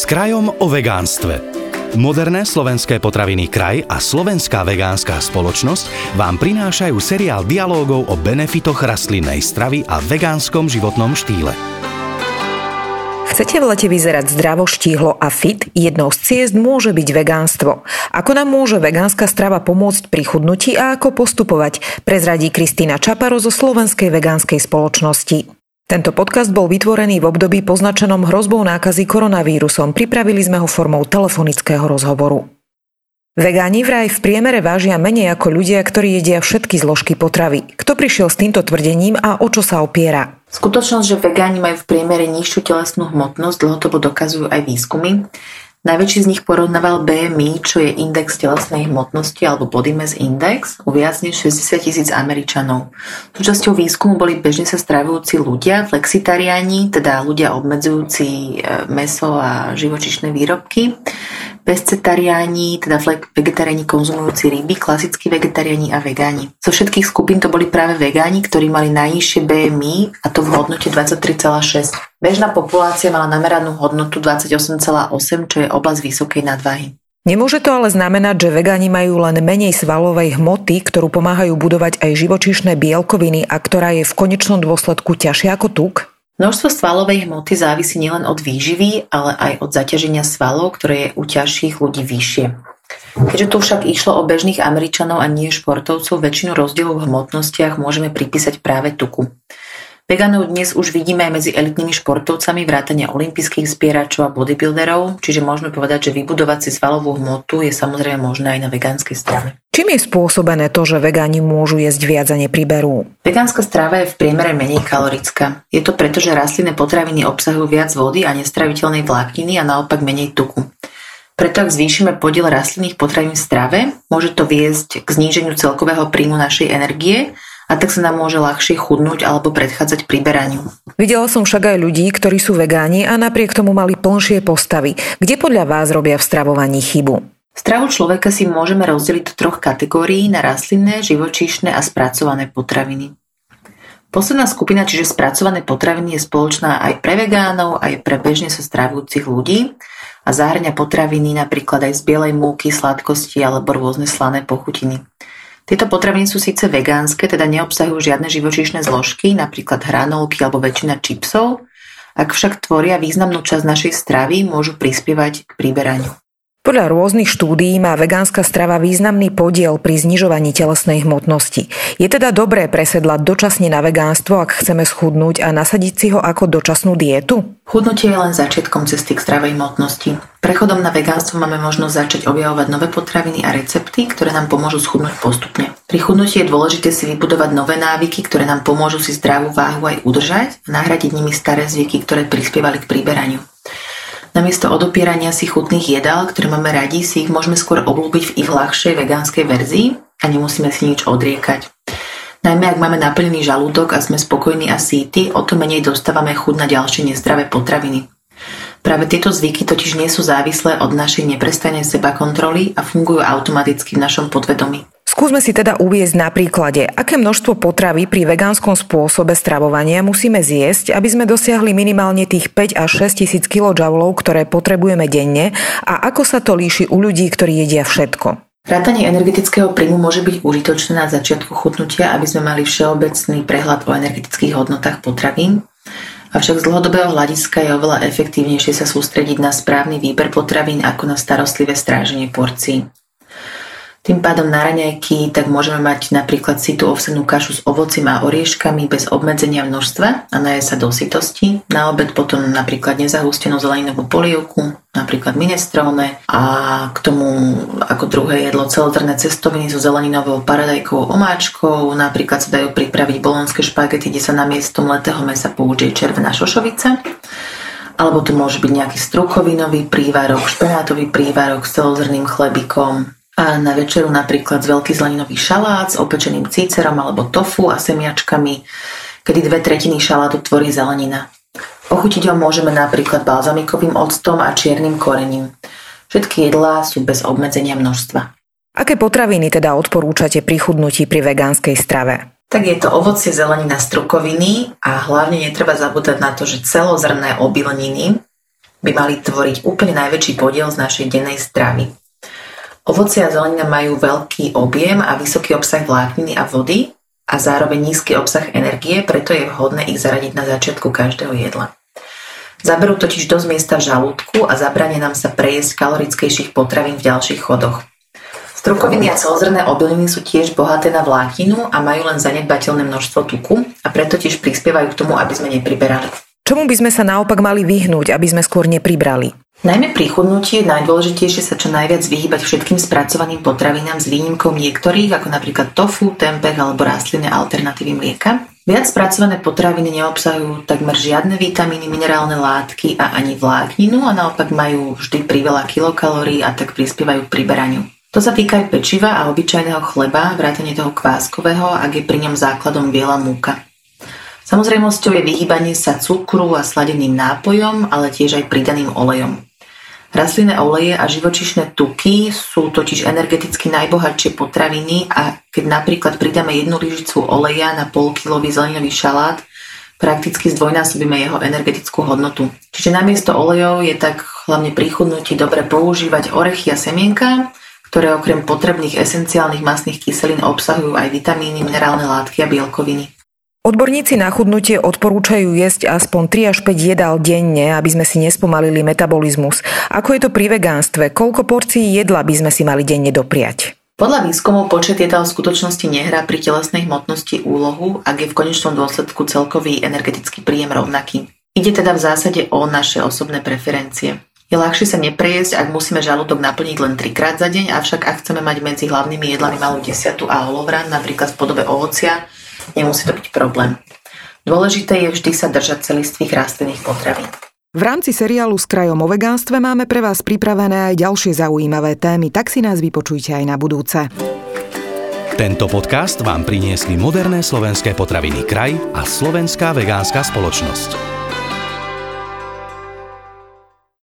S krajom o vegánstve. Moderné slovenské potraviny Kraj a Slovenská vegánska spoločnosť vám prinášajú seriál dialógov o benefitoch rastlinnej stravy a vegánskom životnom štýle. Chcete v lete vyzerať zdravo, štíhlo a fit? Jednou z ciest môže byť vegánstvo. Ako nám môže vegánska strava pomôcť pri chudnutí a ako postupovať, prezradí Kristýna Čaparo zo Slovenskej vegánskej spoločnosti. Tento podcast bol vytvorený v období poznačenom hrozbou nákazy koronavírusom. Pripravili sme ho formou telefonického rozhovoru. Vegáni vraj v priemere vážia menej ako ľudia, ktorí jedia všetky zložky potravy. Kto prišiel s týmto tvrdením a o čo sa opiera? Skutočnosť, že vegáni majú v priemere nižšiu telesnú hmotnosť, dlhodobo dokazujú aj výskumy. Najväčší z nich porovnával BMI, čo je index telesnej hmotnosti alebo Body Mass Index u viac než 60 tisíc Američanov. Súčasťou výskumu boli bežne sa stravujúci ľudia, flexitariáni, teda ľudia obmedzujúci e, meso a živočišné výrobky, pescetariáni, teda vegetariáni konzumujúci ryby, klasickí vegetariáni a vegáni. Zo všetkých skupín to boli práve vegáni, ktorí mali najnižšie BMI a to v hodnote 23,6. Bežná populácia mala nameranú hodnotu 28,8, čo je oblasť vysokej nadvahy. Nemôže to ale znamenať, že vegáni majú len menej svalovej hmoty, ktorú pomáhajú budovať aj živočíšne bielkoviny a ktorá je v konečnom dôsledku ťažšia ako tuk? Množstvo svalovej hmoty závisí nielen od výživy, ale aj od zaťaženia svalov, ktoré je u ťažších ľudí vyššie. Keďže tu však išlo o bežných Američanov a nie športovcov, väčšinu rozdielov v hmotnostiach môžeme pripísať práve tuku. Veganov dnes už vidíme aj medzi elitnými športovcami vrátane olympijských zbieračov a bodybuilderov, čiže môžeme povedať, že vybudovať si svalovú hmotu je samozrejme možné aj na vegánskej strave. Čím je spôsobené to, že vegáni môžu jesť viac a nepriberú? Vegánska strava je v priemere menej kalorická. Je to preto, že rastlinné potraviny obsahujú viac vody a nestraviteľnej vlákniny a naopak menej tuku. Preto ak zvýšime podiel rastlinných potravín v strave, môže to viesť k zníženiu celkového príjmu našej energie a tak sa nám môže ľahšie chudnúť alebo predchádzať priberaniu. Videla som však aj ľudí, ktorí sú vegáni a napriek tomu mali plnšie postavy. Kde podľa vás robia v stravovaní chybu? Stravu človeka si môžeme rozdeliť do troch kategórií na rastlinné, živočíšne a spracované potraviny. Posledná skupina, čiže spracované potraviny, je spoločná aj pre vegánov, aj pre bežne sa stravujúcich ľudí a zahrňa potraviny napríklad aj z bielej múky, sladkosti alebo rôzne slané pochutiny. Tieto potraviny sú síce vegánske, teda neobsahujú žiadne živočíšne zložky, napríklad hranolky alebo väčšina čipsov, ak však tvoria významnú časť našej stravy, môžu prispievať k príberaniu. Podľa rôznych štúdií má vegánska strava významný podiel pri znižovaní telesnej hmotnosti. Je teda dobré presedlať dočasne na vegánstvo, ak chceme schudnúť a nasadiť si ho ako dočasnú dietu? Chudnutie je len začiatkom cesty k zdravej hmotnosti. Prechodom na vegánstvo máme možnosť začať objavovať nové potraviny a recepty, ktoré nám pomôžu schudnúť postupne. Pri chudnutí je dôležité si vybudovať nové návyky, ktoré nám pomôžu si zdravú váhu aj udržať a nahradiť nimi staré zvyky, ktoré prispievali k príberaniu. Namiesto odopierania si chutných jedál, ktoré máme radi, si ich môžeme skôr oblúbiť v ich ľahšej vegánskej verzii a nemusíme si nič odriekať. Najmä ak máme naplnený žalúdok a sme spokojní a síty, o to menej dostávame chuť na ďalšie nezdravé potraviny. Práve tieto zvyky totiž nie sú závislé od našej neprestanej seba kontroly a fungujú automaticky v našom podvedomí. Skúsme si teda uviezť na príklade, aké množstvo potravy pri vegánskom spôsobe stravovania musíme zjesť, aby sme dosiahli minimálne tých 5 až 6 tisíc kJ, ktoré potrebujeme denne a ako sa to líši u ľudí, ktorí jedia všetko. Rátanie energetického príjmu môže byť užitočné na začiatku chutnutia, aby sme mali všeobecný prehľad o energetických hodnotách potravín. Avšak z dlhodobého hľadiska je oveľa efektívnejšie sa sústrediť na správny výber potravín ako na starostlivé stráženie porcií. Tým pádom na raňajky tak môžeme mať napríklad sitú ovsenú kašu s ovocím a orieškami bez obmedzenia množstva a naje sa do sitosti. Na obed potom napríklad nezahustenú zeleninovú polievku, napríklad minestrone a k tomu ako druhé jedlo celozrné cestoviny so zeleninovou paradajkovou omáčkou. Napríklad sa dajú pripraviť bolonské špagety, kde sa na miesto mletého mesa použije červená šošovica alebo to môže byť nejaký strukovinový prívarok, špenátový prívarok s celozrným chlebikom, a na večeru napríklad veľký zeleninový šalát s opečeným cícerom alebo tofu a semiačkami, kedy dve tretiny šalátu tvorí zelenina. Ochutiť ho môžeme napríklad balzamikovým octom a čiernym korením. Všetky jedlá sú bez obmedzenia množstva. Aké potraviny teda odporúčate pri chudnutí pri vegánskej strave? Tak je to ovocie, zelenina, strukoviny a hlavne netreba zabúdať na to, že celozrné obilniny by mali tvoriť úplne najväčší podiel z našej dennej stravy. Ovocie a zelenina majú veľký objem a vysoký obsah vlákniny a vody a zároveň nízky obsah energie, preto je vhodné ich zaradiť na začiatku každého jedla. Zaberú totiž dosť miesta v žalúdku a zabranie nám sa prejesť kalorickejších potravín v ďalších chodoch. Strukoviny a celozrné obiliny sú tiež bohaté na vlákninu a majú len zanedbateľné množstvo tuku a preto tiež prispievajú k tomu, aby sme nepriberali. Čomu by sme sa naopak mali vyhnúť, aby sme skôr nepribrali? Najmä pri chudnutí je najdôležitejšie sa čo najviac vyhýbať všetkým spracovaným potravinám s výnimkou niektorých, ako napríklad tofu, tempeh alebo rastlinné alternatívy mlieka. Viac spracované potraviny neobsahujú takmer žiadne vitamíny, minerálne látky a ani vlákninu a naopak majú vždy priveľa kilokalórií a tak prispievajú k priberaniu. To sa týka aj pečiva a obyčajného chleba, vrátane toho kváskového, ak je pri ňom základom biela múka. Samozrejmosťou je vyhýbanie sa cukru a sladeným nápojom, ale tiež aj pridaným olejom. Rastlinné oleje a živočišné tuky sú totiž energeticky najbohatšie potraviny a keď napríklad pridáme jednu lyžicu oleja na polkilový zelenový šalát, prakticky zdvojnásobíme jeho energetickú hodnotu. Čiže namiesto olejov je tak hlavne pri chudnutí dobre používať orechy a semienka, ktoré okrem potrebných esenciálnych masných kyselín obsahujú aj vitamíny, minerálne látky a bielkoviny. Odborníci na chudnutie odporúčajú jesť aspoň 3 až 5 jedál denne, aby sme si nespomalili metabolizmus. Ako je to pri vegánstve? Koľko porcií jedla by sme si mali denne dopriať? Podľa výskumov počet jedál v skutočnosti nehrá pri telesnej hmotnosti úlohu, ak je v konečnom dôsledku celkový energetický príjem rovnaký. Ide teda v zásade o naše osobné preferencie. Je ľahšie sa neprejesť, ak musíme žalúdok naplniť len trikrát za deň, avšak ak chceme mať medzi hlavnými jedlami malú desiatu a holovran, napríklad v podobe ovocia, nemusí to byť problém. Dôležité je vždy sa držať celistvých rastlinných potravín. V rámci seriálu s krajom o vegánstve máme pre vás pripravené aj ďalšie zaujímavé témy, tak si nás vypočujte aj na budúce. Tento podcast vám priniesli moderné slovenské potraviny Kraj a Slovenská vegánska spoločnosť.